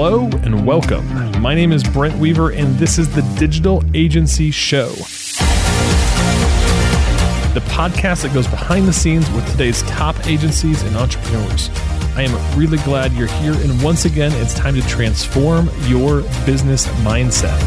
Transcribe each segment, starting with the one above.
Hello and welcome. My name is Brent Weaver, and this is the Digital Agency Show, the podcast that goes behind the scenes with today's top agencies and entrepreneurs. I am really glad you're here, and once again, it's time to transform your business mindset.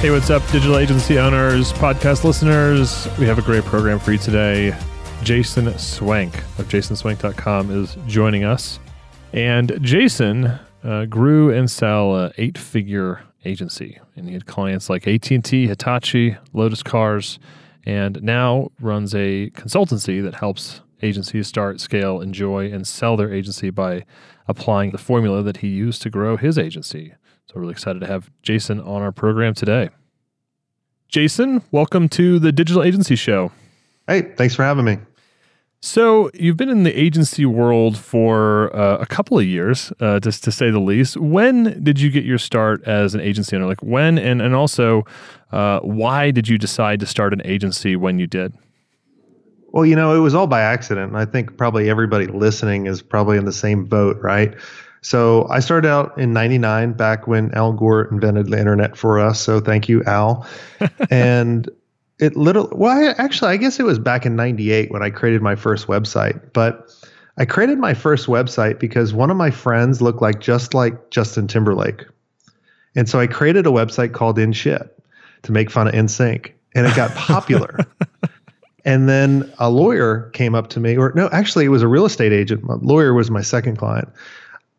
Hey, what's up, digital agency owners, podcast listeners? We have a great program for you today. Jason Swenk of jasonswenk.com is joining us. And Jason uh, grew and sell a eight-figure agency, and he had clients like AT&T, Hitachi, Lotus Cars, and now runs a consultancy that helps agencies start, scale, enjoy, and sell their agency by applying the formula that he used to grow his agency. So, really excited to have Jason on our program today. Jason, welcome to the Digital Agency Show. Hey, thanks for having me. So, you've been in the agency world for uh, a couple of years, uh, just to say the least. When did you get your start as an agency owner? Like when, and and also, uh, why did you decide to start an agency when you did? Well, you know, it was all by accident. I think probably everybody listening is probably in the same boat, right? So I started out in 99 back when Al Gore invented the internet for us. So thank you, Al. and it little, well, I, actually, I guess it was back in 98 when I created my first website. But I created my first website because one of my friends looked like just like Justin Timberlake. And so I created a website called In Shit to make fun of NSYNC. And it got popular. and then a lawyer came up to me, or no, actually, it was a real estate agent. My lawyer was my second client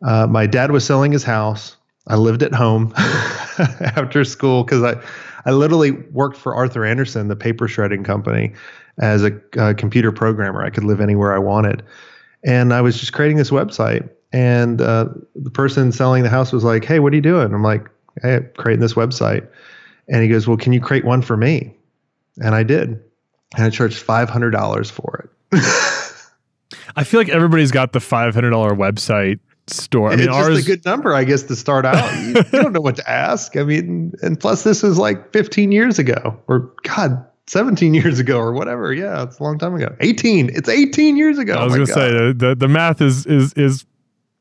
uh, my dad was selling his house. I lived at home after school because I, I literally worked for Arthur Andersen, the paper shredding company, as a uh, computer programmer. I could live anywhere I wanted. And I was just creating this website. And uh, the person selling the house was like, Hey, what are you doing? I'm like, Hey, I'm creating this website. And he goes, Well, can you create one for me? And I did. And I charged $500 for it. I feel like everybody's got the $500 website store. I mean, it's ours, just a good number, I guess, to start out. you, you don't know what to ask. I mean, and plus, this is like 15 years ago, or God, 17 years ago, or whatever. Yeah, it's a long time ago. 18. It's 18 years ago. I oh was oh going to say the the math is is is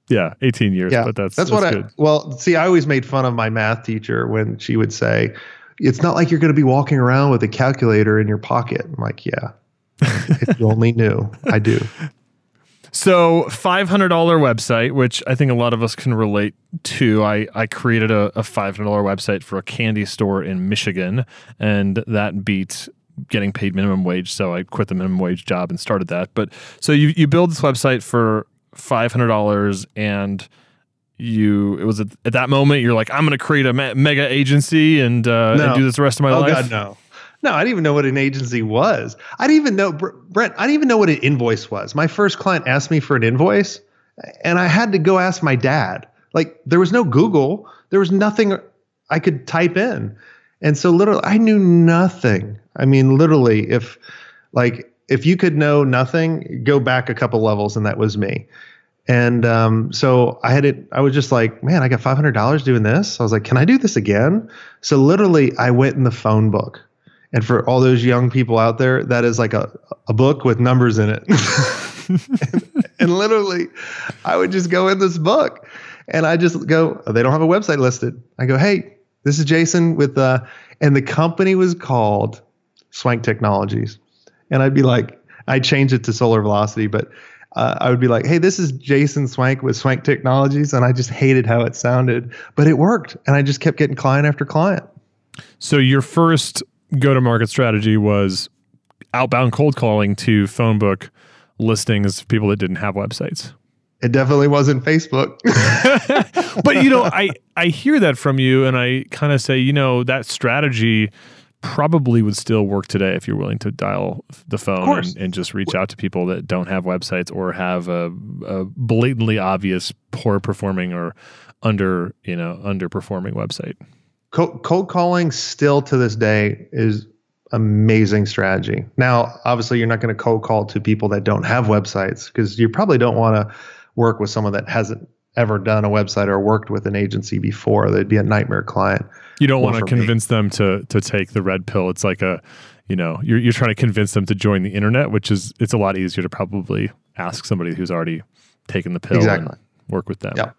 yeah, 18 years. Yeah, but that's that's, that's what good. I. Well, see, I always made fun of my math teacher when she would say, "It's not like you're going to be walking around with a calculator in your pocket." I'm like, yeah. if you only knew, I do. So $500 website, which I think a lot of us can relate to. I, I created a, a $500 website for a candy store in Michigan, and that beat getting paid minimum wage. So I quit the minimum wage job and started that. But so you, you build this website for $500 and you it was at, at that moment you're like i'm going to create a me- mega agency and, uh, no. and do this the rest of my oh, life God, no no, I didn't even know what an agency was. I didn't even know, Brent, I didn't even know what an invoice was. My first client asked me for an invoice, and I had to go ask my dad. Like, there was no Google, there was nothing I could type in. And so, literally, I knew nothing. I mean, literally, if like, if you could know nothing, go back a couple levels, and that was me. And um, so I had it. I was just like, man, I got five hundred dollars doing this. I was like, can I do this again? So literally, I went in the phone book and for all those young people out there, that is like a, a book with numbers in it. and, and, literally, I would just go in this book and I just go, oh, they don't have a website listed. I go, hey, this is Jason with, uh, and the company was called Swenk Technologies. And I'd be like, I changed it to Solar Velocity, but uh, I would be like, hey, this is Jason Swenk with Swenk Technologies. And I just hated how it sounded, but it worked. And I just kept getting client after client. So your first go to market strategy was outbound cold calling to phone book listings people that didn't have websites. It definitely wasn't Facebook. but you know, I I hear that from you and I kind of say, you know, that strategy probably would still work today if you're willing to dial the phone and, and, just reach out to people that don't have websites or have a, a blatantly obvious poor performing or under, you know, underperforming website cold, calling still to this day is amazing strategy. Now, obviously, you're not going to cold call to people that don't have websites because you probably don't want to work with someone that hasn't ever done a website or worked with an agency before. They'd be a nightmare client. You don't want to convince me. them to to take the red pill. It's like a you know, you're you're trying to convince them to join the internet, which is it's a lot easier to probably ask somebody who's already taken the pill Exactly. and work with them. Yeah.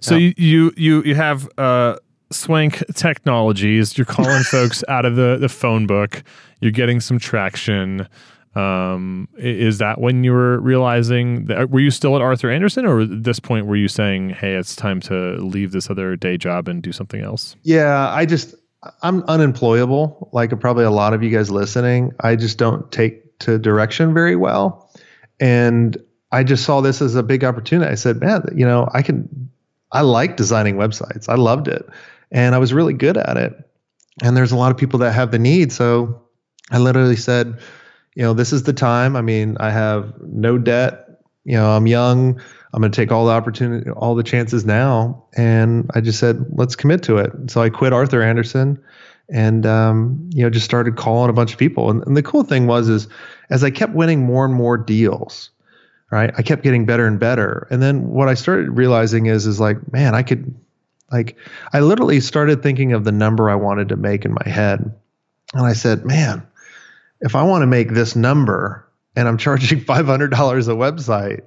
So Yeah. you you you have uh Swenk Technologies. You're calling folks out of the the phone book. You're getting some traction. Um, is that when you were realizing that were you still at Arthur Andersen, or at this point were you saying, "Hey, it's time to leave this other day job and do something else"? Yeah, I just I'm unemployable. Like probably a lot of you guys listening, I just don't take to direction very well, and I just saw this as a big opportunity. I said, man, you know, I can. I like designing websites. I loved it, and I was really good at it. And there's a lot of people that have the need, so I literally said, you know, this is the time. I mean, I have no debt. You know, I'm young. I'm going to take all the opportunity, all the chances now. And I just said, let's commit to it. So I quit Arthur Andersen and, um, you know, just started calling a bunch of people. And, and the cool thing was, is as I kept winning more and more deals, right, I kept getting better and better. And then what I started realizing is, is like, man, I could, like, I literally started thinking of the number I wanted to make in my head. And I said, man, if I want to make this number and I'm charging $500 a website,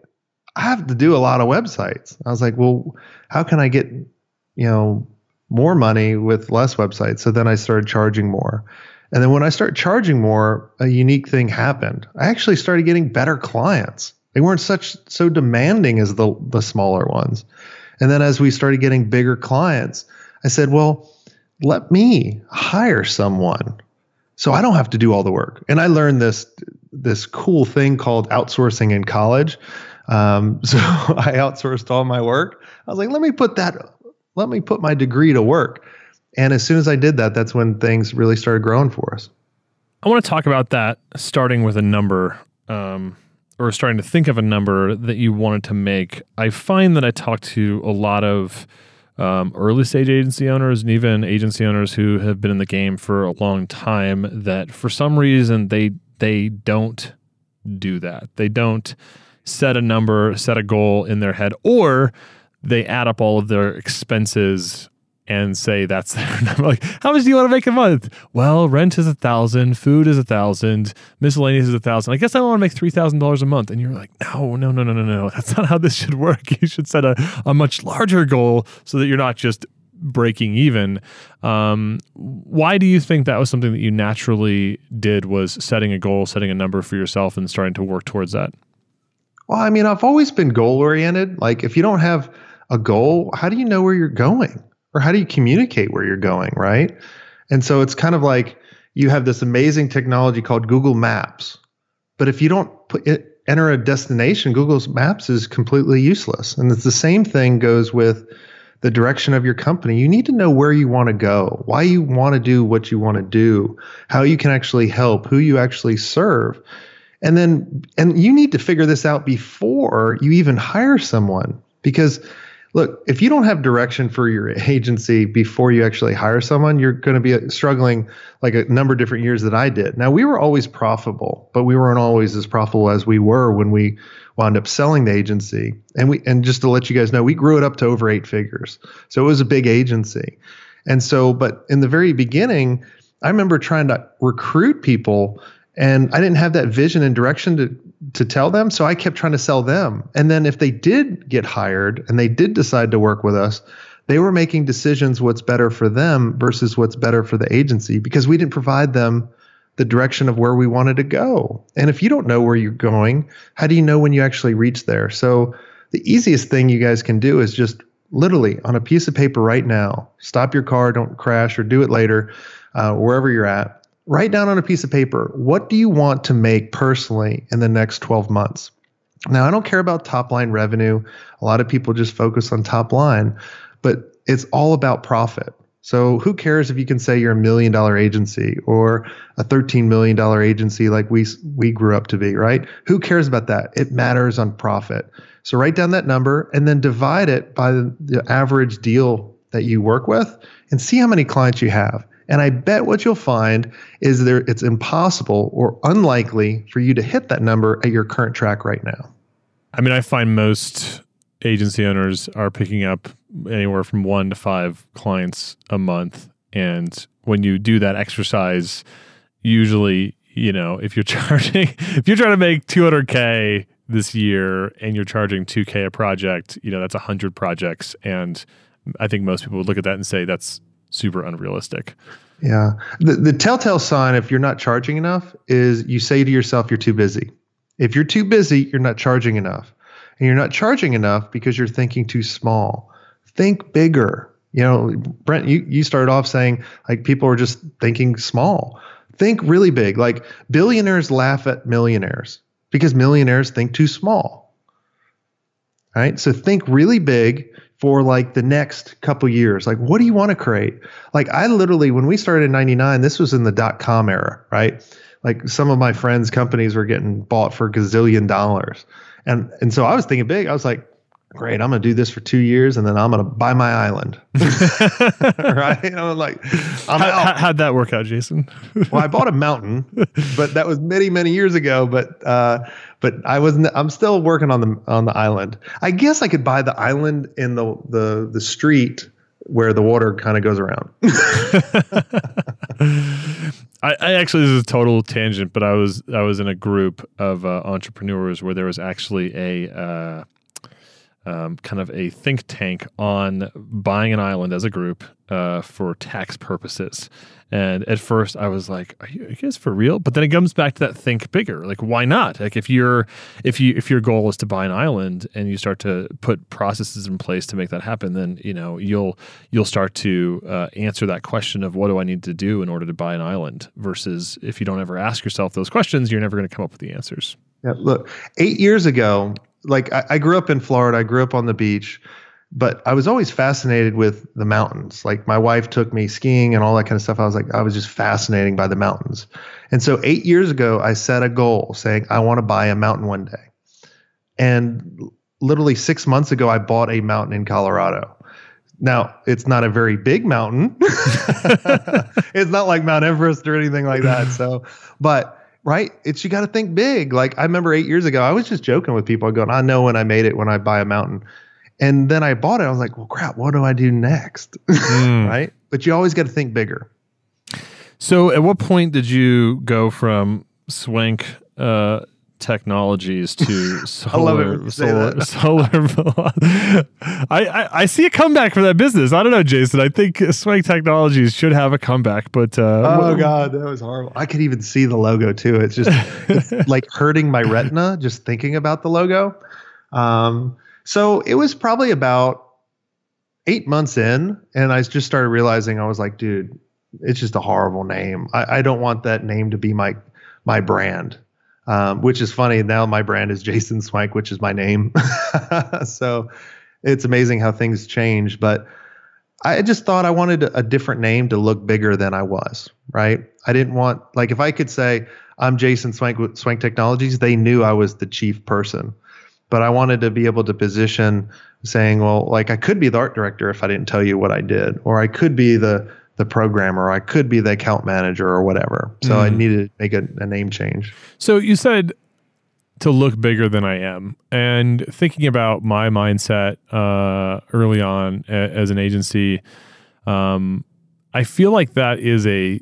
I have to do a lot of websites. I was like, well, how can I get, you know, more money with less websites? So then I started charging more. And then when I started charging more, a unique thing happened. I actually started getting better clients. They weren't such so demanding as the the smaller ones. And then as we started getting bigger clients, I said, well, let me hire someone so I don't have to do all the work. And I learned this this cool thing called outsourcing in college. Um, so I outsourced all my work. I was like, let me put that, let me put my degree to work. And as soon as I did that, that's when things really started growing for us. I want to talk about that, starting with a number, um, or starting to think of a number that you wanted to make. I find that I talk to a lot of um, early stage agency owners and even agency owners who have been in the game for a long time that for some reason they they don't do that. They don't set a number, set a goal in their head, or they add up all of their expenses and say that's their number. Like, how much do you want to make a month? Well, rent is a thousand, food is a thousand, miscellaneous is a thousand. I guess I want to make three thousand dollars a month. And you're like, no, no, no, no, no, no. That's not how this should work. You should set a, a much larger goal so that you're not just breaking even. Um, why do you think that was something that you naturally did was setting a goal, setting a number for yourself and starting to work towards that? Well, I mean, I've always been goal oriented. Like, if you don't have a goal, how do you know where you're going? Or how do you communicate where you're going? Right. And so it's kind of like you have this amazing technology called Google Maps. But if you don't put it, enter a destination, Google Maps is completely useless. And it's the same thing goes with the direction of your company. You need to know where you want to go, why you want to do what you want to do, how you can actually help, who you actually serve. And then and you need to figure this out before you even hire someone because look, if you don't have direction for your agency before you actually hire someone, you're going to be uh, struggling like a number of different years that I did. Now, we were always profitable, but we weren't always as profitable as we were when we wound up selling the agency. And we and just to let you guys know, we grew it up to over 8 figures. So it was a big agency. And so but in the very beginning, I remember trying to recruit people and I didn't have that vision and direction to to tell them, so I kept trying to sell them. And then if they did get hired and they did decide to work with us, they were making decisions what's better for them versus what's better for the agency because we didn't provide them the direction of where we wanted to go. And if you don't know where you're going, how do you know when you actually reach there? So the easiest thing you guys can do is just literally on a piece of paper right now, stop your car, don't crash or do it later, uh, wherever you're at write down on a piece of paper what do you want to make personally in the next 12 months? Now i don't care about top line revenue. A lot of people just focus on top line but it's all about profit. So who cares if you can say you're a million dollar agency or a 13 million dollar agency like we we grew up to be right? Who cares about that? It matters on profit. So write down that number and then divide it by the, average deal that you work with and see how many clients you have and I bet what you'll find is there it's impossible or unlikely for you to hit that number at your current track right now. I mean, I find most agency owners are picking up anywhere from one to five clients a month. And when you do that exercise, usually, you know, if you're charging, if you're trying to make 200K this year and you're charging 2K a project, you know, that's 100 projects. And I think most people would look at that and say that's super unrealistic. Yeah. The, the telltale sign, if you're not charging enough, is you say to yourself, you're too busy. If you're too busy, you're not charging enough. And you're not charging enough because you're thinking too small. Think bigger. You know, Brent, you, you started off saying like people are just thinking small. Think really big. Like billionaires laugh at millionaires because millionaires think too small. Right? So think really big for like the next couple years. Like what do you want to create? Like I literally when we started in 99, this was in the dot com era, right? Like some of my friends' companies were getting bought for gazillion dollars. And and so I was thinking big. I was like, great, I'm gonna do this for two years and then I'm gonna buy my island. right? I'm like, I'm how, how'd that work out, Jason? well, I bought a mountain, but that was many, many years ago. But uh, but I was I'm still working on the on the island. I guess I could buy the island in the the the street where the water kind of goes around. I, I, actually this is a total tangent, but I was I was in a group of uh, entrepreneurs where there was actually a uh, um, kind of a think tank on buying an island as a group uh, for tax purposes. And at first, I was like, are you, guys for real?" But then it comes back to that think bigger. Like, why not? Like, if you're if you if your goal is to buy an island and you start to put processes in place to make that happen, then you know you'll you'll start to uh, answer that question of what do I need to do in order to buy an island. Versus if you don't ever ask yourself those questions, you're never going to come up with the answers. Yeah, look, eight years ago, like I, I grew up in Florida. I grew up on the beach, but I was always fascinated with the mountains. Like my wife took me skiing and all that kind of stuff. I was like, I was just fascinating by the mountains. And so eight years ago, I set a goal saying I want to buy a mountain one day. And literally six months ago, I bought a mountain in Colorado. Now, it's not a very big mountain. it's not like Mount Everest or anything like that. So, but right? It's you got to think big. Like I remember eight years ago, I was just joking with people, going, "I know when I made it when I buy a mountain," and then I bought it. I was like, "Well, crap, what do I do next?" Mm. right? But you always got to think bigger. So, at what point did you go from Swenk uh, technologies to solar solar solar I, I, I see a comeback for that business. I don't know jason. I think swenk technologies should have a comeback but uh, oh god that was horrible. I could even see the logo too. It's just it's like hurting my retina just thinking about the logo. Um, so it was probably about eight months in and i just started realizing i was like dude it's just a horrible name. I, I don't want that name to be my my brand um, which is funny. Now my brand is Jason Swenk, which is my name. so it's amazing how things change. But I just thought I wanted a different name to look bigger than I was, right? I didn't want, like, if I could say, I'm Jason Swenk with Swenk Technologies, they knew I was the chief person. But I wanted to be able to position saying, well, like, I could be the art director if I didn't tell you what I did, or I could be the the programmer. I could be the account manager or whatever. So mm. I needed to make a, a name change. So you said to look bigger than I am. And thinking about my mindset uh, early on a, as an agency, um, I feel like that is a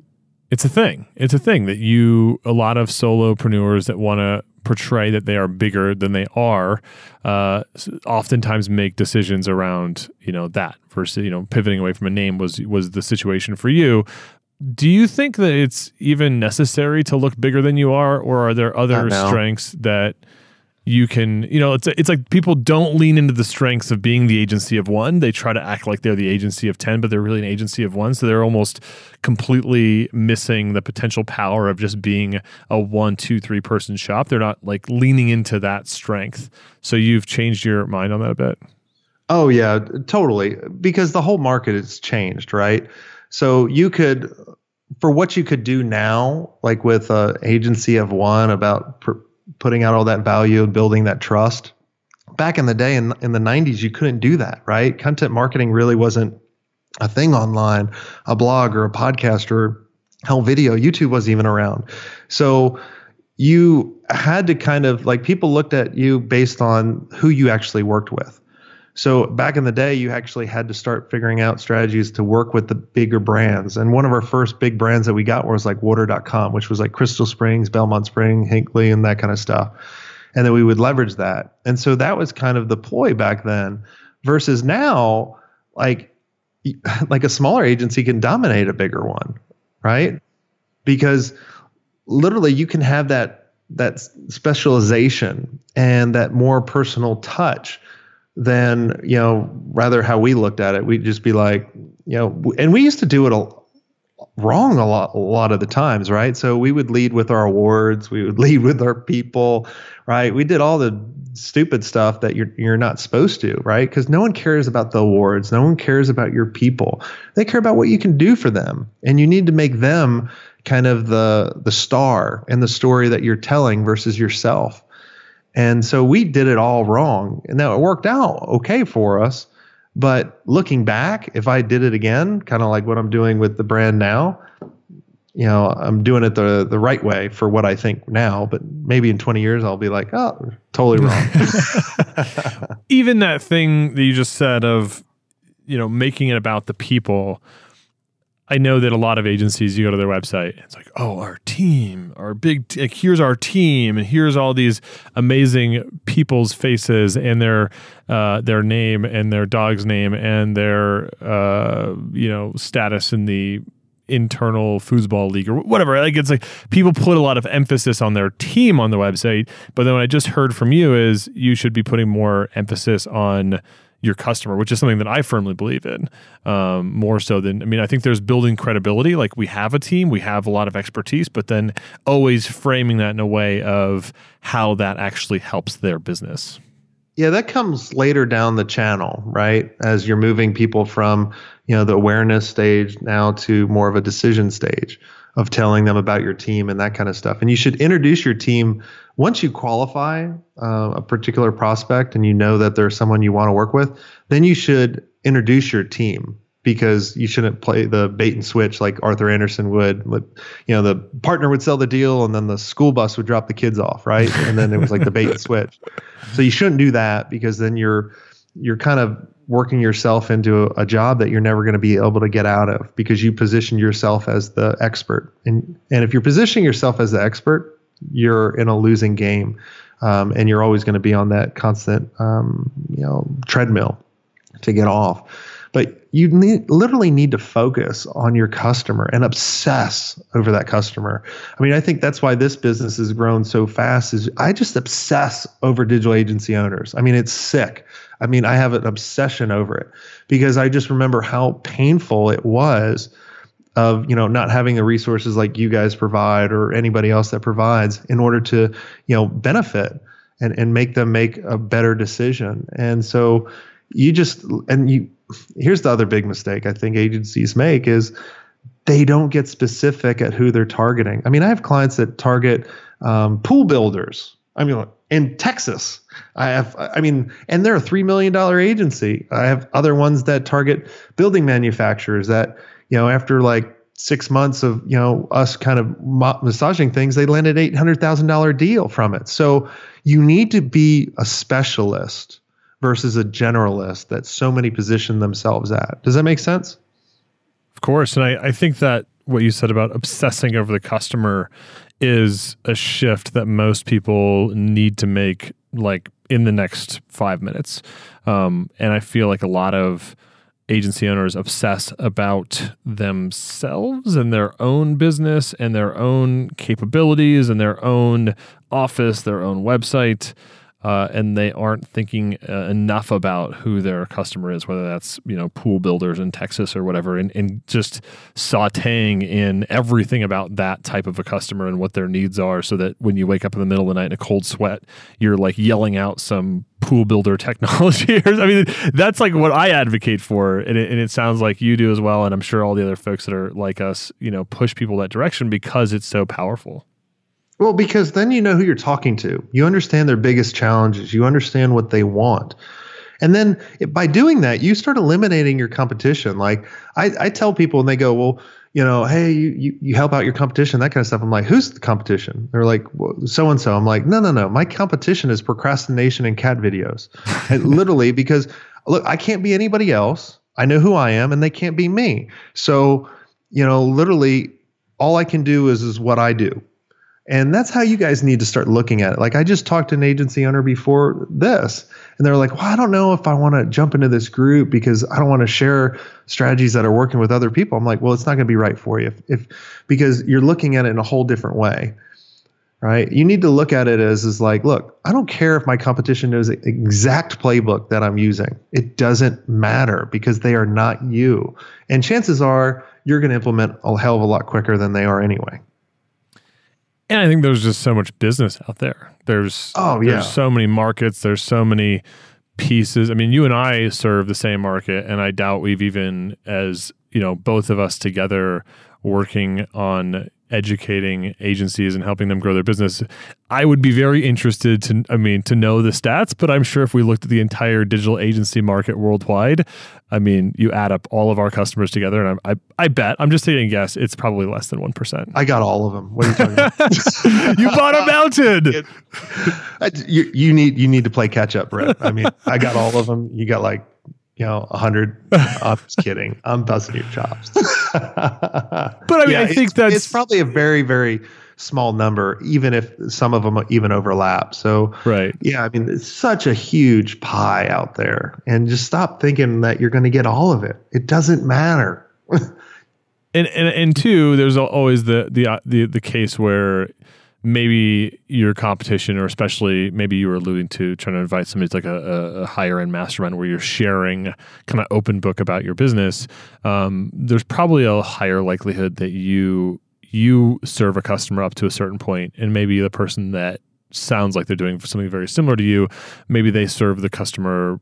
it's a thing. It's a thing that you a lot of solopreneurs that want to portray that they are bigger than they are, uh, oftentimes make decisions around you know that versus you know pivoting away from a name was was the situation for you. Do you think that it's even necessary to look bigger than you are, or are there other strengths that you can you know it's it's like people don't lean into the strengths of being the agency of one. They try to act like they're the agency of 10 but they're really an agency of one. So they're almost completely missing the potential power of just being a one two three person shop. They're not like leaning into that strength. So you've changed your mind on that a bit? Oh yeah totally. Because the whole market has changed right? So you could for what you could do now like with a agency of one about putting out all that value and building that trust. Back in the day in, in the 90s, you couldn't do that, right? Content marketing really wasn't a thing online, a blog or a podcast or hell video. YouTube wasn't even around. So you had to kind of like people looked at you based on who you actually worked with. So back in the day, you actually had to start figuring out strategies to work with the bigger brands. And one of our first big brands that we got was like water.com, which was like Crystal Springs, Belmont Spring, Hinckley, and that kind of stuff. And then we would leverage that. And so that was kind of the ploy back then versus now, like, like a smaller agency can dominate a bigger one, right? Because literally you can have that that specialization and that more personal touch than you know rather how we looked at it. We'd just be like you know and we used to do it a, wrong a lot a lot of the times right? So we would lead with our awards we would lead with our people right? We did all the stupid stuff that you're you're not supposed to right? Because no one cares about the awards. No one cares about your people. They care about what you can do for them. And you need to make them kind of the the star and the story that you're telling versus yourself and so we did it all wrong. And now it worked out okay for us. But looking back, if I did it again, kind of like what I'm doing with the brand now, you know, I'm doing it the the right way for what I think now, but maybe in 20 years I'll be like, oh, totally wrong. Even that thing that you just said of, you know, making it about the people, I know that a lot of agencies, you go to their website, it's like, oh, our team, our big, t- like, here's our team, and here's all these amazing people's faces and their uh, their name and their dog's name and their uh, you know status in the internal foosball league or whatever. Like it's like people put a lot of emphasis on their team on the website, but then what I just heard from you is you should be putting more emphasis on your customer, which is something that I firmly believe in um, more so than, I mean, I think there's building credibility. Like we have a team, we have a lot of expertise, but then always framing that in a way of how that actually helps their business. Yeah, that comes later down the channel, right? As you're moving people from, you know, the awareness stage now to more of a decision stage of telling them about your team and that kind of stuff. And you should introduce your team once you qualify uh, a particular prospect and you know that there's someone you want to work with, then you should introduce your team because you shouldn't play the bait and switch like Arthur Andersen would. You know, the partner would sell the deal and then the school bus would drop the kids off, right? And then it was like the bait and switch. So you shouldn't do that because then you're you're kind of working yourself into a, a job that you're never going to be able to get out of because you position yourself as the expert. And and if you're positioning yourself as the expert, you're in a losing game, um, and you're always going to be on that constant um, you know treadmill to get off. But you need, literally need to focus on your customer and obsess over that customer. I mean, I think that's why this business has grown so fast. Is I just obsess over digital agency owners. I mean, it's sick. I mean, I have an obsession over it because I just remember how painful it was of you know not having the resources like you guys provide or anybody else that provides in order to you know benefit and and make them make a better decision and so you just and you here's the other big mistake I think agencies make is they don't get specific at who they're targeting. I mean, I have clients that target um, pool builders. I mean, in Texas, I have. I mean, and they're a three million dollar agency. I have other ones that target building manufacturers that you know after like six months of you know us kind of massaging things, they landed eight hundred thousand dollar deal from it. So you need to be a specialist versus a generalist that so many position themselves at. Does that make sense? Of course. And I, I think that what you said about obsessing over the customer is a shift that most people need to make like in the next five minutes. Um, and I feel like a lot of agency owners obsess about themselves and their own business and their own capabilities and their own office, their own website uh, and they aren't thinking uh, enough about who their customer is, whether that's you know pool builders in Texas or whatever, and, and just sautéing in everything about that type of a customer and what their needs are, so that when you wake up in the middle of the night in a cold sweat, you're like yelling out some pool builder technology. I mean, that's like what I advocate for, and it, and it sounds like you do as well, and I'm sure all the other folks that are like us, you know, push people that direction because it's so powerful. Well, because then you know who you're talking to. You understand their biggest challenges. You understand what they want. And then by doing that, you start eliminating your competition. Like I, I tell people, and they go, "Well, you know, hey, you, you, you help out your competition, that kind of stuff. I'm like, who's the competition? They're like, so and so. I'm like, no, no, no. My competition is procrastination and cat videos. and literally, because look, I can't be anybody else. I know who I am, and they can't be me. So, you know, literally, all I can do is is what I do. And that's how you guys need to start looking at it. Like I just talked to an agency owner before this, and they're like, "Well, I don't know if I want to jump into this group because I don't want to share strategies that are working with other people." I'm like, "Well, it's not going to be right for you if, if because you're looking at it in a whole different way." Right? You need to look at it as is like, "Look, I don't care if my competition knows the exact playbook that I'm using. It doesn't matter because they are not you. And chances are you're going to implement a hell of a lot quicker than they are anyway." And I think there's just so much business out there. There's oh yeah, there's so many markets. There's so many pieces. I mean, you and I serve the same market, and I doubt we've even as you know both of us together working on educating agencies and helping them grow their business. I would be very interested to I mean to know the stats, but I'm sure if we looked at the entire digital agency market worldwide, I mean, you add up all of our customers together and I I, I bet, I'm just saying guess, it's probably less than 1%. I got all of them. What are you talking about? you bought a mountain. you, you need you need to play catch up, Brett. I mean, I got all of them. You got like you know, a hundred. I'm just kidding. I'm busting your chops. but I mean, yeah, I think that's it's probably a very, very small number, even if some of them even overlap. So, right. Yeah, I mean, it's such a huge pie out there, and just stop thinking that you're going to get all of it. It doesn't matter. and, and and two, there's always the the uh, the the case where maybe your competition, or especially maybe you were alluding to trying to invite somebody to like a, a higher end mastermind where you're sharing kind of open book about your business, um, there's probably a higher likelihood that you you serve a customer up to a certain point, and maybe the person that sounds like they're doing something very similar to you, maybe they serve the customer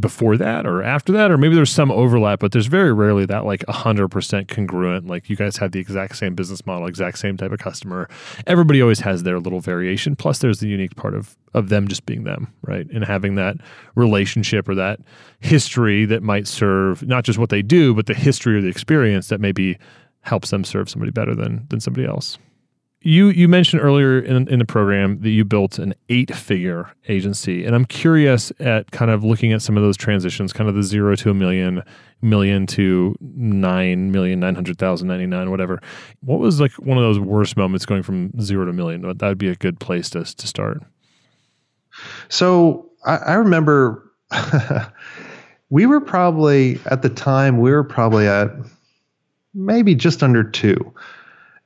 before that or after that or maybe there's some overlap but there's very rarely that like 100% congruent like you guys have the exact same business model exact same type of customer. Everybody always has their little variation plus there's the unique part of of them just being them right? And having that relationship or that history that might serve not just what they do but the history or the experience that maybe helps them serve somebody better than than somebody else you you mentioned earlier in, in the program that you built an eight figure agency and i'm curious at kind of looking at some of those transitions kind of the zero to a million million to nine million nine hundred thousand ninety nine whatever. What was like one of those worst moments going from zero to million? That would be a good place to, to start? So i, I remember we were probably at the time we were probably at maybe just under two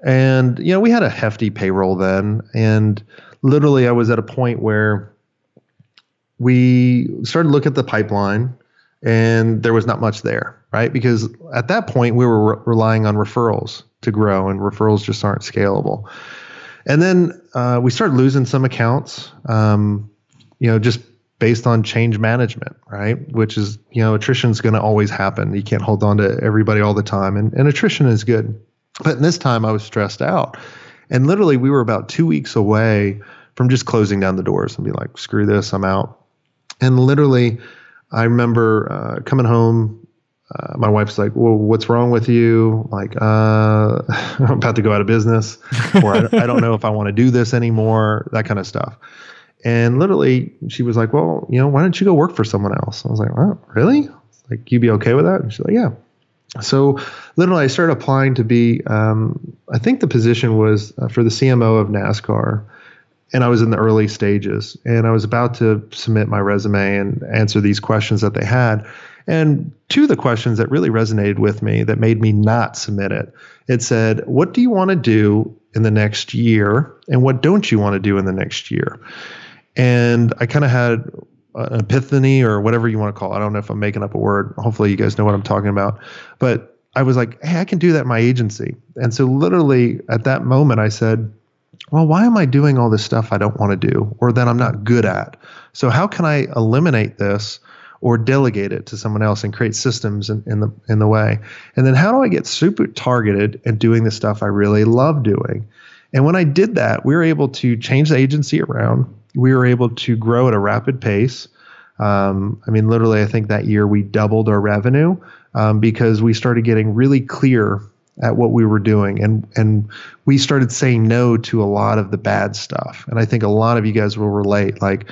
and, you know, we had a hefty payroll then. And literally, I was at a point where we started to look at the pipeline and there was not much there, right? Because at that point, we were re- relying on referrals to grow, and referrals just aren't scalable. And then uh, we started losing some accounts, um, you know, just based on change management, right? Which is, you know, attrition is going to always happen. You can't hold on to everybody all the time, and, and attrition is good. But this time I was stressed out. And literally, we were about two weeks away from just closing down the doors and be like, screw this, I'm out. And literally, I remember uh, coming home. Uh, my wife's like, "Well, what's wrong with you?" Like, uh, I'm about to go out of business, or I, I don't know if I want to do this anymore. That kind of stuff. And literally, she was like, "Well, you know, why don't you go work for someone else?" I was like, "Oh, really? Like, you'd be okay with that?" And she's like, "Yeah." So literally, I started applying to be. Um, I think the position was uh, for the CMO of NASCAR, and I was in the early stages, and I was about to submit my resume and answer these questions that they had. And two of the questions that really resonated with me that made me not submit it, it said, "What do you want to do in the next year, and what don't you want to do in the next year?" And I kind of had an epiphany or whatever you want to call it. I don't know if I'm making up a word. Hopefully, you guys know what I'm talking about. But I was like, hey, I can do that my agency. And so, literally, at that moment, I said, well, why am I doing all this stuff I don't want to do or that I'm not good at? So, how can I eliminate this or delegate it to someone else and create systems in, in the in the way? And then, how do I get super targeted at doing the stuff I really love doing? And when I did that, we were able to change the agency around we were able to grow at a rapid pace. Um, I mean, literally, I think that year we doubled our revenue um, because we started getting really clear at what we were doing and and we started saying no to a lot of the bad stuff. And i think a lot of you guys will relate. Like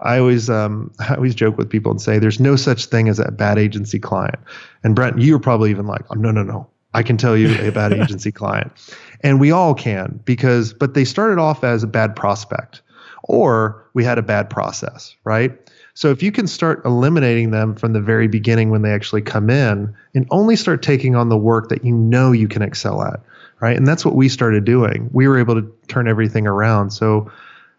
i always um, i always joke with people and say there's no such thing as a bad agency client. And brent you're probably even like oh, no no no. I can tell you a bad agency client. And we all can because but they started off as a bad prospect or we had a bad process right so if you can start eliminating them from the very beginning when they actually come in and only start taking on the work that you know you can excel at, right? And that's what we started doing. We were able to turn everything around. So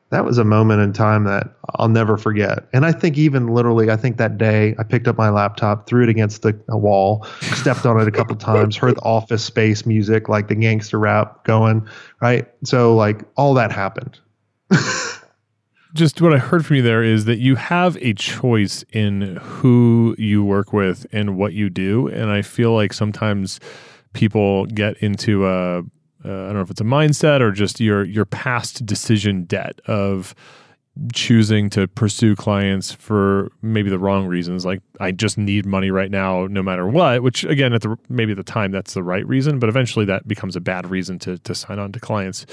that was a moment in time that I'll never forget. And I think even literally, I think that day I picked up my laptop, threw it against the wall, stepped on it a couple of times, heard the office space music, like the gangster rap going, right? So like all that happened. just what I heard from you there is that you have a choice in who you work with and what you do, and I feel like sometimes people get into a uh, I don't know if it's a mindset or just your your past decision debt of choosing to pursue clients for maybe the wrong reasons. Like i just need money right now no matter what which again at the maybe at the time that's the right reason but eventually that becomes a bad reason to to sign on to clients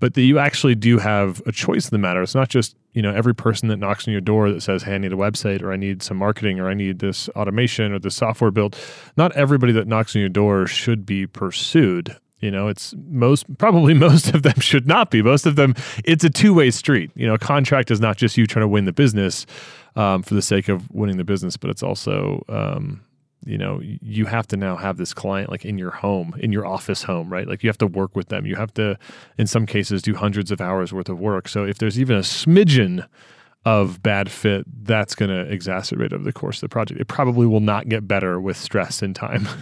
but that you actually do have a choice in the matter. It's not just you know every person that knocks on your door that says, "Hey, I need a website," or "I need some marketing," or "I need this automation," or this software built. Not everybody that knocks on your door should be pursued. You know, it's most probably most of them should not be. Most of them, it's a two way street. You know, a contract is not just you trying to win the business um, for the sake of winning the business, but it's also um, you know you have to now have this client like in your home in your office home right? Like you have to work with them. You have to in some cases do hundreds of hours worth of work. So if there's even a smidgen of bad fit that's going to exacerbate over the course of the project. It probably will not get better with stress and time.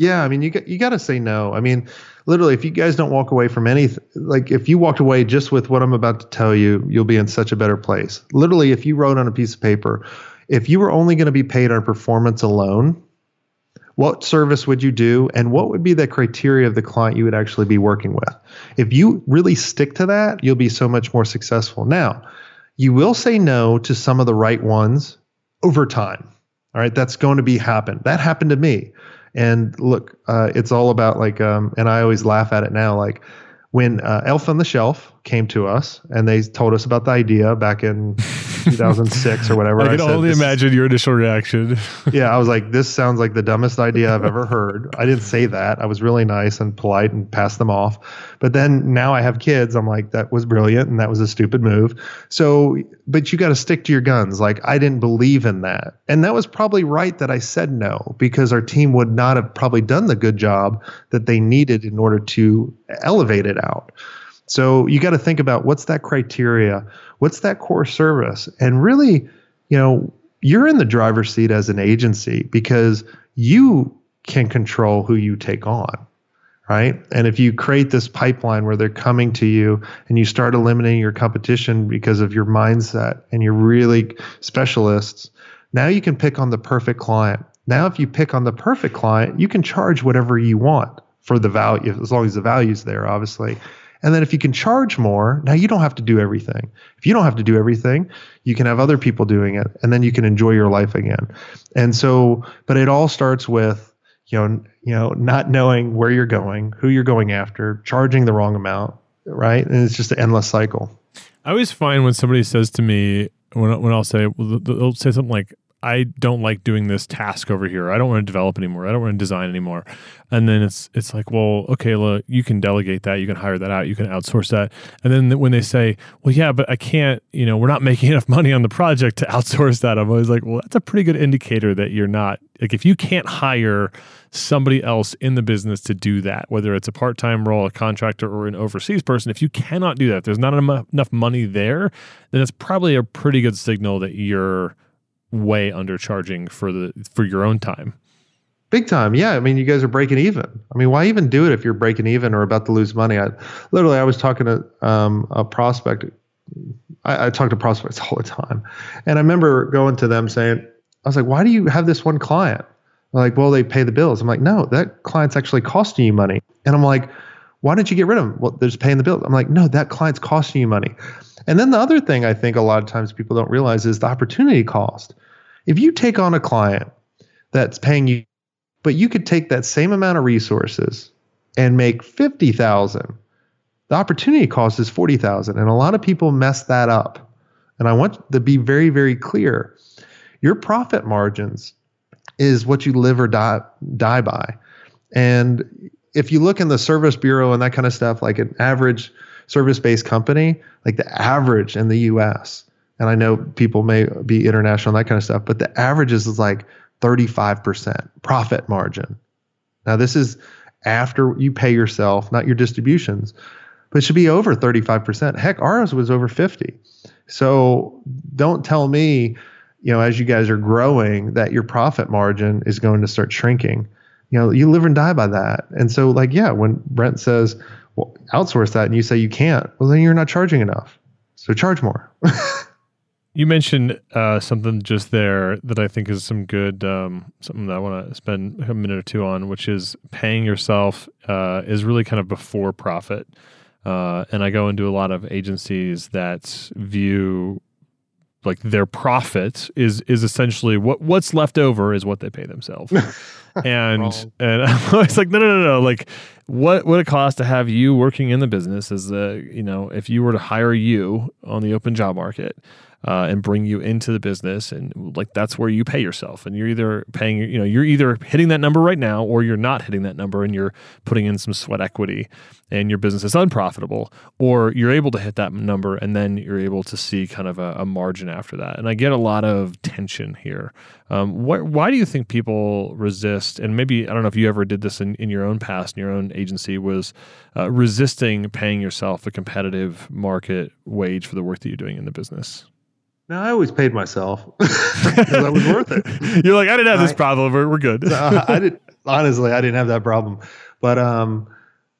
Yeah i mean you got you got to say no. I mean literally if you guys don't walk away from anything like if you walked away just with what i'm about to tell you you'll be in such a better place. Literally if you wrote on a piece of paper if you were only going to be paid on performance alone what service would you do and what would be the criteria of the client you would actually be working with? If you really stick to that you'll be so much more successful. Now you will say no to some of the right ones over time all right? That's going to be happen that happened to me. And look uh, it's all about like um, and i always laugh at it now like when uh, elf on the shelf came to us and they told us about the idea back in 2006 or whatever. I can I only imagine your initial reaction. yeah, I was like, this sounds like the dumbest idea I've ever heard. I didn't say that. I was really nice and polite and passed them off. But then now I have kids. I'm like, that was brilliant and that was a stupid move. So, but you got to stick to your guns. Like, I didn't believe in that. And that was probably right that I said no because our team would not have probably done the good job that they needed in order to elevate it out. So you got to think about what's that criteria, what's that core service, and really, you know, you're in the driver's seat as an agency because you can control who you take on, right? And if you create this pipeline where they're coming to you and you start eliminating your competition because of your mindset and you're really specialists, now you can pick on the perfect client. Now, if you pick on the perfect client, you can charge whatever you want for the value, as long as the value's there, obviously. And then if you can charge more, now you don't have to do everything. If you don't have to do everything, you can have other people doing it and then you can enjoy your life again. And so, but it all starts with, you know, you know, not knowing where you're going, who you're going after, charging the wrong amount, right? And it's just an endless cycle. I always find when somebody says to me, when, when I'll say, they'll say something like, I don't like doing this task over here. I don't want to develop anymore. I don't want to design anymore. And then it's it's like, well, okay, look, you can delegate that. You can hire that out. You can outsource that. And then when they say, well, yeah, but I can't, you know, we're not making enough money on the project to outsource that. I'm always like, well, that's a pretty good indicator that you're not like if you can't hire somebody else in the business to do that, whether it's a part-time role, a contractor, or an overseas person, if you cannot do that, there's not enough money there, then it's probably a pretty good signal that you're way undercharging for the for your own time. Big time, yeah. I mean, you guys are breaking even. I mean, why even do it if you're breaking even or about to lose money? I literally, I was talking to um, a prospect. I, I talk to prospects all the time, and I remember going to them saying, "I was like, why do you have this one client?" They're like, well, they pay the bills. I'm like, no, that client's actually costing you money. And I'm like, why don't you get rid of them? Well, they're just paying the bills. I'm like, no, that client's costing you money. And then the other thing I think a lot of times people don't realize is the opportunity cost. If you take on a client that's paying you, but you could take that same amount of resources and make 50,000. The opportunity cost is 40,000 and a lot of people mess that up. And I want to be very very clear. Your profit margins is what you live or die die by. And if you look in the service bureau and that kind of stuff like an average service-based company, like the average in the US, and I know people may be international and that kind of stuff, but the average is like 35% profit margin. Now, this is after you pay yourself, not your distributions, but it should be over 35%. Heck, ours was over 50. So don't tell me, you know, as you guys are growing, that your profit margin is going to start shrinking. You know, you live and die by that. And so, like, yeah, when Brent says, well, outsource that, and you say you can't, well, then you're not charging enough. So charge more. You mentioned uh, something just there that I think is some good, um, something that I want to spend a minute or two on, which is paying yourself uh, is really kind of before profit. Uh, and I go into a lot of agencies that view like their profit is is essentially what what's left over is what they pay themselves. and and I'm always like, no, no, no, no. Like, what would it cost to have you working in the business? Is the you know, if you were to hire you on the open job market, uh, and bring you into the business and like that's where you pay yourself. And you're either paying you know you're either hitting that number right now or you're not hitting that number and you're putting in some sweat equity and your business is unprofitable or you're able to hit that number and then you're able to see kind of a, a margin after that. And i get a lot of tension here. Um, wh- why do you think people resist and maybe i don't know if you ever did this in, in your own past in your own agency was uh, resisting paying yourself a competitive market wage for the work that you're doing in the business no, I always paid myself because I was worth it. You're like, I didn't have this problem. We're, we're good. I didn't. honestly, I didn't have that problem, but um,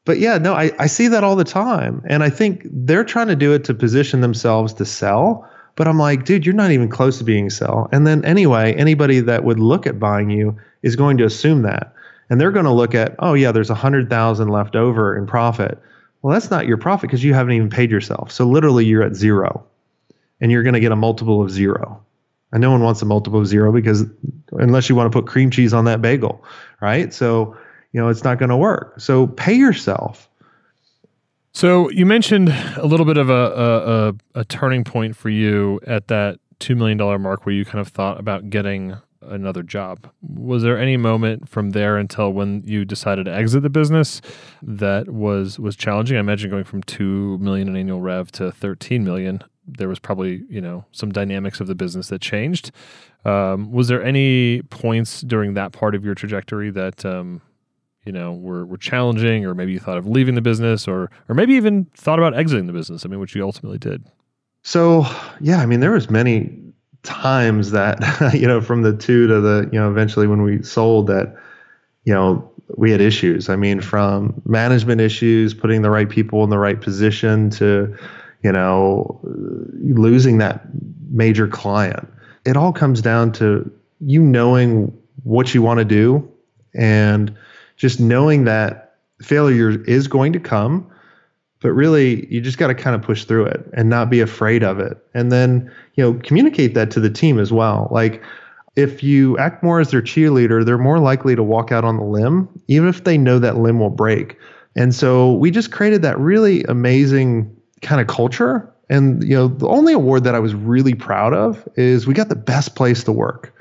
but yeah, no, I I see that all the time, and I think they're trying to do it to position themselves to sell. But I'm like, dude, you're not even close to being sell. And then anyway, anybody that would look at buying you is going to assume that, and they're going to look at, oh yeah, there's a hundred thousand left over in profit. Well, that's not your profit because you haven't even paid yourself. So literally, you're at zero and you're going to get a multiple of zero. And no one wants a multiple of zero because unless you want to put cream cheese on that bagel, right? So, you know, it's not going to work. So pay yourself. So you mentioned a little bit of a, a, a turning point for you at that $2 million mark where you kind of thought about getting another job. Was there any moment from there until when you decided to exit the business that was was challenging? I imagine going from 2 million in annual rev to 13 million there was probably you know some dynamics of the business that changed. Um, was there any points during that part of your trajectory that um, you know were were challenging, or maybe you thought of leaving the business, or or maybe even thought about exiting the business? I mean, which you ultimately did. So yeah, I mean, there was many times that you know from the two to the you know eventually when we sold that you know we had issues. I mean, from management issues, putting the right people in the right position to you know, losing that major client. It all comes down to you knowing what you want to do and just knowing that failure is going to come but really you just got to kind of push through it and not be afraid of it. And then you know communicate that to the team as well. Like if you act more as their cheerleader they're more likely to walk out on the limb even if they know that limb will break. And so we just created that really amazing kind of culture. And you know, the only award that I was really proud of is we got the best place to work,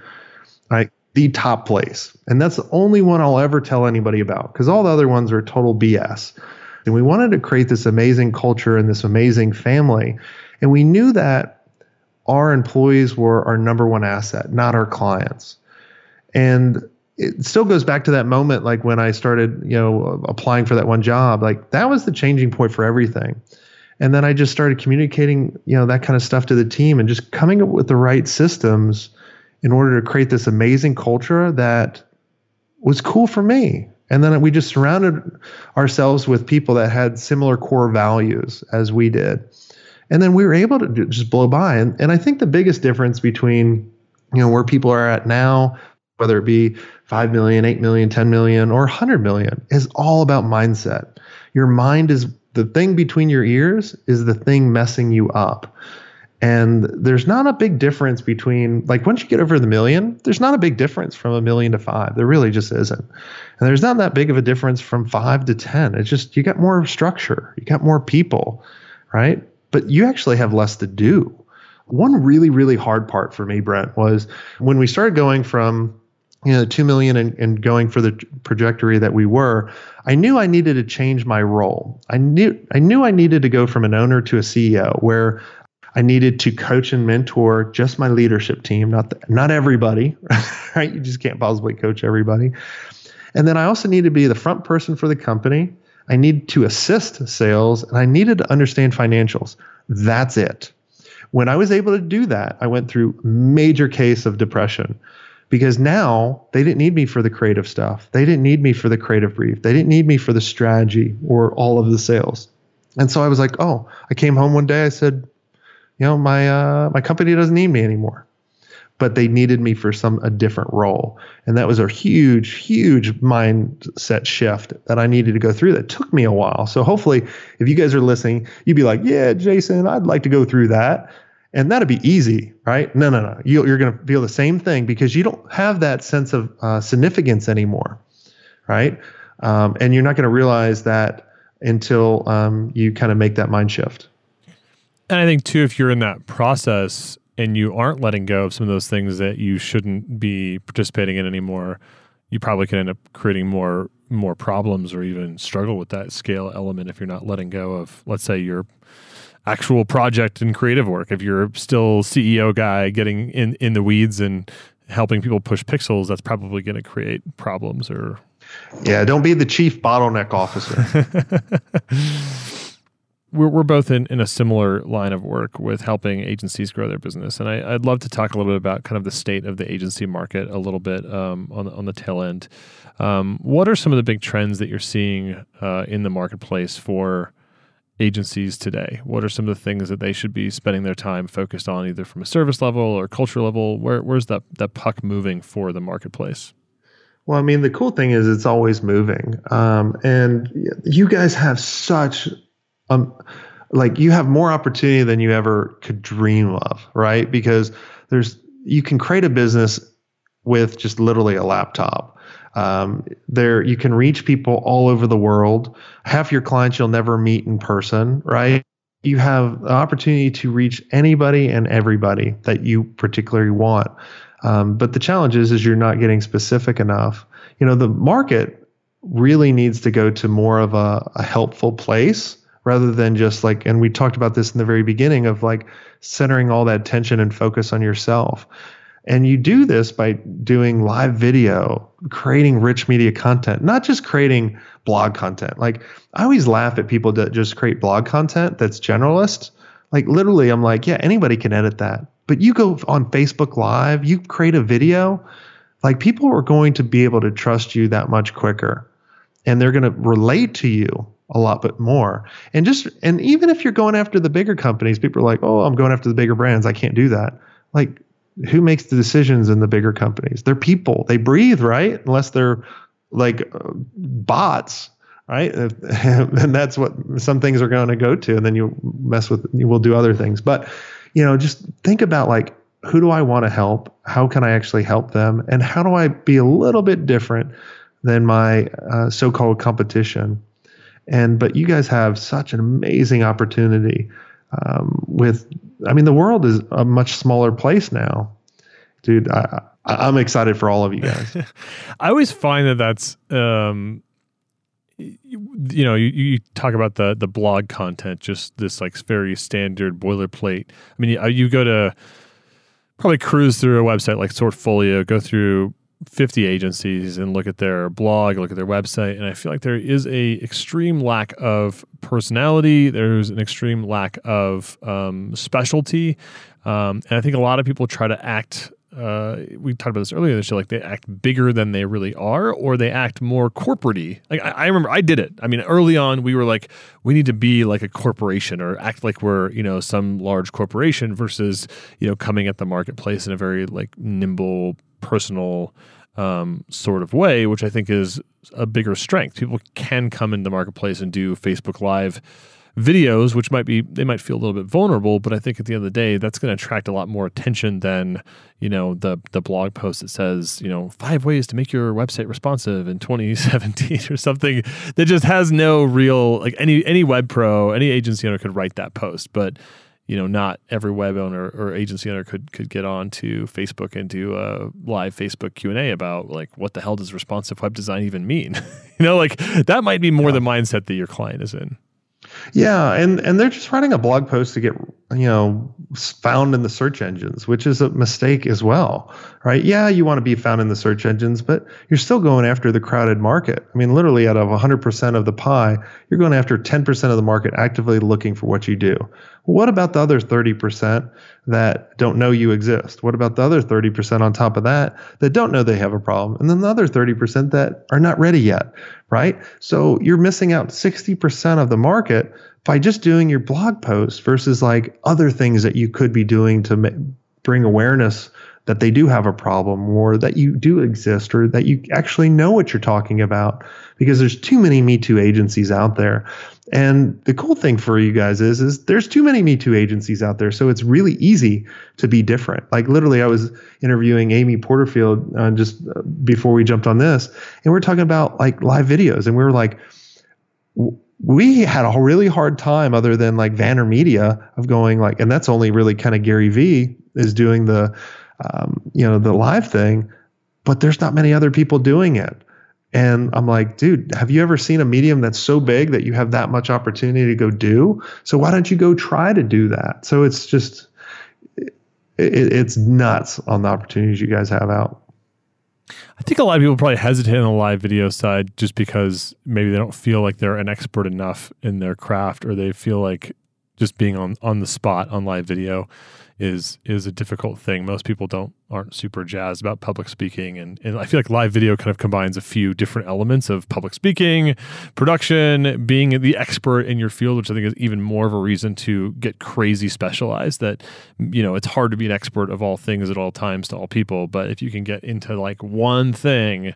right? The top place, and that's the only one I'll ever tell anybody about because all the other ones are total BS. And we wanted to create this amazing culture and this amazing family, and we knew that our employees were our number one asset, not our clients. And it still goes back to that moment like when I started, you know, applying for that one job. Like that was the changing point for everything and then I just started communicating, you know, that kind of stuff to the team and just coming up with the right systems in order to create this amazing culture that was cool for me. And then we just surrounded ourselves with people that had similar core values as we did. And then we were able to just blow by. And, and I think the biggest difference between, you know, where people are at now, whether it be 5 million, 8 million, 10 million, or 100 million, is all about mindset. Your mind is the thing between your ears is the thing messing you up. And there's not a big difference between, like, once you get over the million, there's not a big difference from a million to five. There really just isn't. And there's not that big of a difference from five to 10. It's just, you got more structure, you got more people, right? But you actually have less to do. One really, really hard part for me, Brent, was when we started going from you know, the two million and, and going for the trajectory that we were, I knew I needed to change my role. I knew I knew I needed to go from an owner to a CEO, where I needed to coach and mentor just my leadership team, not the, not everybody, right? You just can't possibly coach everybody. And then I also needed to be the front person for the company. I needed to assist sales, and I needed to understand financials. That's it. When I was able to do that, I went through major case of depression because now they didn't need me for the creative stuff. They didn't need me for the creative brief. They didn't need me for the strategy or all of the sales. And so I was like, oh, I came home one day. I said, you know, my uh, my company doesn't need me anymore. But they needed me for some a different role, and that was a huge, huge mindset shift that I needed to go through. That took me a while. So hopefully, if you guys are listening, you'd be like, "Yeah, Jason, I'd like to go through that." And that'd be easy, right? No, no, no. You, are going to feel the same thing because you don't have that sense of uh, significance anymore, right? Um, and you're not going to realize that until um, you kind of make that mind shift. And I think too, if you're in that process and you aren't letting go of some of those things that you shouldn't be participating in anymore, you probably could end up creating more more problems or even struggle with that scale element if you're not letting go of, let's say, your actual project and creative work. If you're still CEO guy getting in, in the weeds and helping people push pixels, that's probably going to create problems or. Yeah, don't be the chief bottleneck officer. we're, we're both in, in a similar line of work with helping agencies grow their business. And I, would love to talk a little bit about kind of the state of the agency market a little bit um, on, the, on the tail end. Um, what are some of the big trends that you're seeing uh, in the marketplace for agencies today? What are some of the things that they should be spending their time focused on, either from a service level or culture level? Where, where's that, that puck moving for the marketplace? Well, I mean, the cool thing is it's always moving. Um, and you guys have such, um, like, you have more opportunity than you ever could dream of, right? Because there's, you can create a business with just literally a laptop. Um, there, you can reach people all over the world. Half your clients you'll never meet in person, right? You have the opportunity to reach anybody and everybody that you particularly want. Um, but the challenge is, is you're not getting specific enough. You know, the market really needs to go to more of a, a helpful place rather than just like, and we talked about this in the very beginning of like centering all that tension and focus on yourself. And you do this by doing live video, creating rich media content, not just creating blog content. Like I always laugh at people that just create blog content that's generalist. Like literally, I'm like, yeah, anybody can edit that. But you go on Facebook Live, you create a video, like people are going to be able to trust you that much quicker. And they're going to relate to you a lot but more. And just and even if you're going after the bigger companies, people are like, "Oh, I'm going after the bigger brands. I can't do that." Like who makes the decisions in the bigger companies? They're people. They breathe, right? Unless they're like uh, bots, right? and that's what some things are going to go to. And then you mess with, you will do other things. But, you know, just think about like, who do I want to help? How can I actually help them? And how do I be a little bit different than my uh, so called competition? And, but you guys have such an amazing opportunity um, with I mean, the world is a much smaller place now, dude. I, I'm excited for all of you guys. I always find that that's, um, you know, you, you talk about the the blog content, just this like very standard boilerplate. I mean, you, you go to probably cruise through a website like Sortfolio, go through 50 agencies and look at their blog, look at their website, and I feel like there is a extreme lack of personality. There's an extreme lack of um, specialty, um, and I think a lot of people try to act. Uh, we talked about this earlier in. Like they act bigger than they really are, or they act more corporatey. Like I, I remember, I did it. I mean, early on, we were like, we need to be like a corporation or act like we're you know some large corporation versus you know coming at the marketplace in a very like nimble personal um, sort of way, which I think is a bigger strength. People can come into the marketplace and do Facebook Live videos, which might be they might feel a little bit vulnerable, but I think at the end of the day, that's going to attract a lot more attention than you know the the blog post that says you know five ways to make your website responsive in 2017 or something that just has no real like any any web pro any agency owner could write that post, but you know, not every web owner or agency owner could could get on to Facebook and do a live Facebook Q and A about like what the hell does responsive web design even mean? you know, like that might be more yeah. the mindset that your client is in. Yeah, and and they're just writing a blog post to get you know found in the search engines, which is a mistake as well, right? Yeah, you want to be found in the search engines, but you're still going after the crowded market. I mean, literally, out of 100% of the pie, you're going after 10% of the market actively looking for what you do. What about the other 30% that don't know you exist? What about the other 30% on top of that that don't know they have a problem? And then the other 30% that are not ready yet, right? So you're missing out 60% of the market by just doing your blog post versus like other things that you could be doing to bring awareness that they do have a problem or that you do exist or that you actually know what you're talking about because there's too many me too agencies out there and the cool thing for you guys is is there's too many me too agencies out there so it's really easy to be different. Like literally i was interviewing amy porterfield uh, just uh, before we jumped on this and we are talking about like live videos and we were like we had a really hard time other than like VaynerMedia, of going like and that's only really kind of gary vee is doing the um, you know the live thing but there's not many other people doing it and I'm like, dude, have you ever seen a medium that's so big that you have that much opportunity to go do? So why don't you go try to do that? So it's just, it, it's nuts on the opportunities you guys have out. I think a lot of people probably hesitate on the live video side just because maybe they don't feel like they're an expert enough in their craft or they feel like just being on, on the spot on live video is is a difficult thing. Most people don't aren't super jazzed about public speaking, and and I feel like live video kind of combines a few different elements of public speaking, production, being the expert in your field, which I think is even more of a reason to get crazy specialized. That you know it's hard to be an expert of all things at all times to all people, but if you can get into like one thing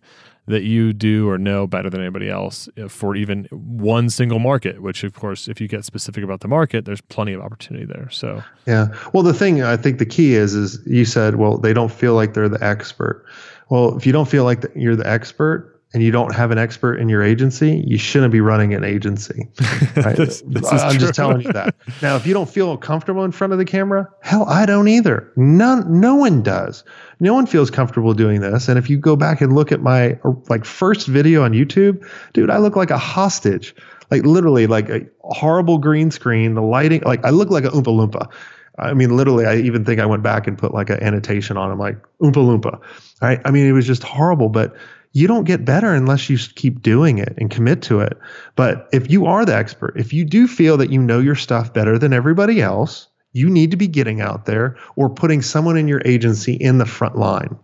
that you do or know better than anybody else uh, for even one single market which of course if you get specific about the market there's plenty of opportunity there. So yeah. Well the thing i think the key is is you said well they don't feel like they're the expert. Well if you don't feel like you're the expert and you don't have an expert in your agency, you shouldn't be running an agency. Right? this, this I'm just telling you that. Now, if you don't feel comfortable in front of the camera, hell, I don't either. None, no one does. No one feels comfortable doing this. And if you go back and look at my like first video on YouTube, dude, I look like a hostage. Like literally, like a horrible green screen. The lighting, like I look like a Oompa Loompa. I mean, literally, I even think I went back and put like an annotation on him, like Oompa Loompa. Right? I mean, it was just horrible, but you don't get better unless you keep doing it and commit to it. But if you are the expert, if you do feel that you know your stuff better than everybody else, you need to be getting out there or putting someone in your agency in the front line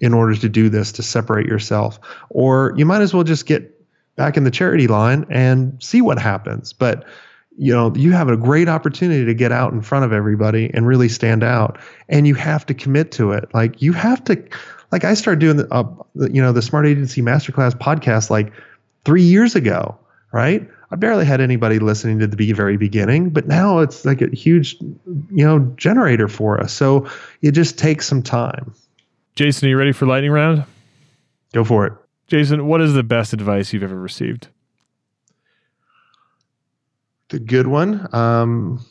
in order to do this to separate yourself. Or you might as well just get back in the charity line and see what happens. But you know, you have a great opportunity to get out in front of everybody and really stand out. And you have to commit to it. Like you have to like I started doing the, uh, you know, the Smart Agency Masterclass podcast like three years ago, right? I barely had anybody listening to the very beginning, but now it's like a huge, you know, generator for us. So it just takes some time. Jason, are you ready for lightning round? Go for it. Jason, what is the best advice you've ever received? The good one. Um,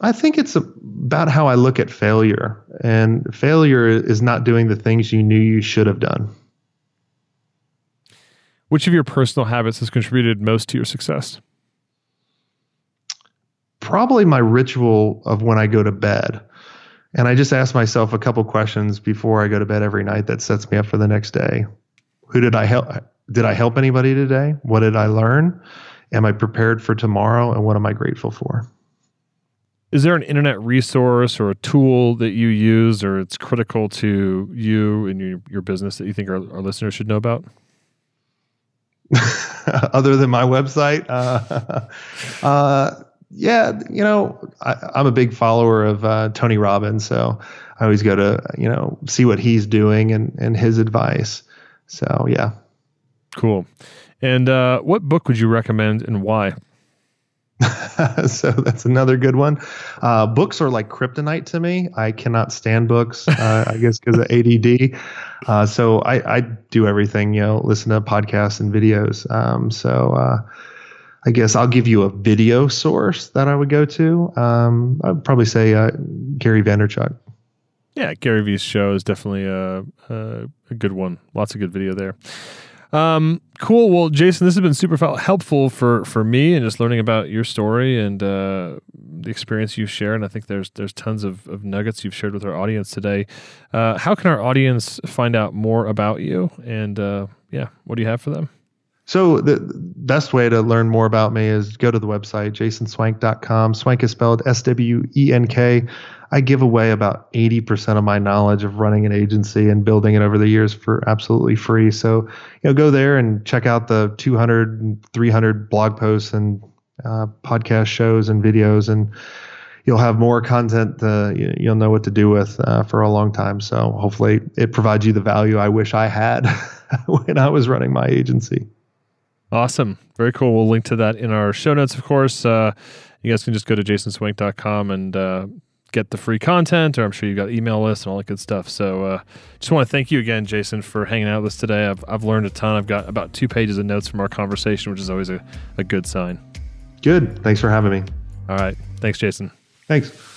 I think it's about how I look at failure. And failure is not doing the things you knew you should have done. Which of your personal habits has contributed most to your success? Probably my ritual of when I go to bed. And I just ask myself a couple questions before I go to bed every night that sets me up for the next day. Who did I help? Did I help anybody today? What did I learn? Am I prepared for tomorrow? And what am I grateful for? Is there an internet resource or a tool that you use or it's critical to you and your, your business that you think our, our listeners should know about? Other than my website, uh, uh, yeah, you know, I, am a big follower of uh, Tony Robbins, so I always go to you know see what he's doing and and his advice. So yeah, cool. And uh, what book would you recommend and why? so that's another good one. Uh, books are like kryptonite to me. I cannot stand books. Uh, I guess because of ADD. Uh, so I, I, do everything. You know, listen to podcasts and videos. Um, so uh, I guess I'll give you a video source that I would go to. Um, I'd probably say uh, Gary Vaynerchuk. Yeah, Gary Vee's show is definitely a, a, a good one. Lots of good video there. Um, cool. Well, Jason, this has been super helpful for for me and just learning about your story and uh, the experience you share. And I think there's there's tons of, of nuggets you've shared with our audience today. Uh, how can our audience find out more about you? And uh, yeah, what do you have for them? So the best way to learn more about me is go to the website jasonswenk.com. Swenk is spelled S W E N K. I give away about 80% of my knowledge of running an agency and building it over the years for absolutely free. So, you know, go there and check out the 200 300 blog posts and uh, podcast shows and videos and you'll have more content uh, you'll know what to do with uh, for a long time. So hopefully it provides you the value I wish I had when I was running my agency. Awesome. Very cool. We'll link to that in our show notes, of course. Uh, you guys can just go to jasonswenk.com and uh, get the free content, or I'm sure you've got email lists and all that good stuff. So uh, just want to thank you again, Jason, for hanging out with us today. I've, I've learned a ton. I've got about two pages of notes from our conversation, which is always a, a good sign. Good. Thanks for having me. All right. Thanks, Jason. Thanks.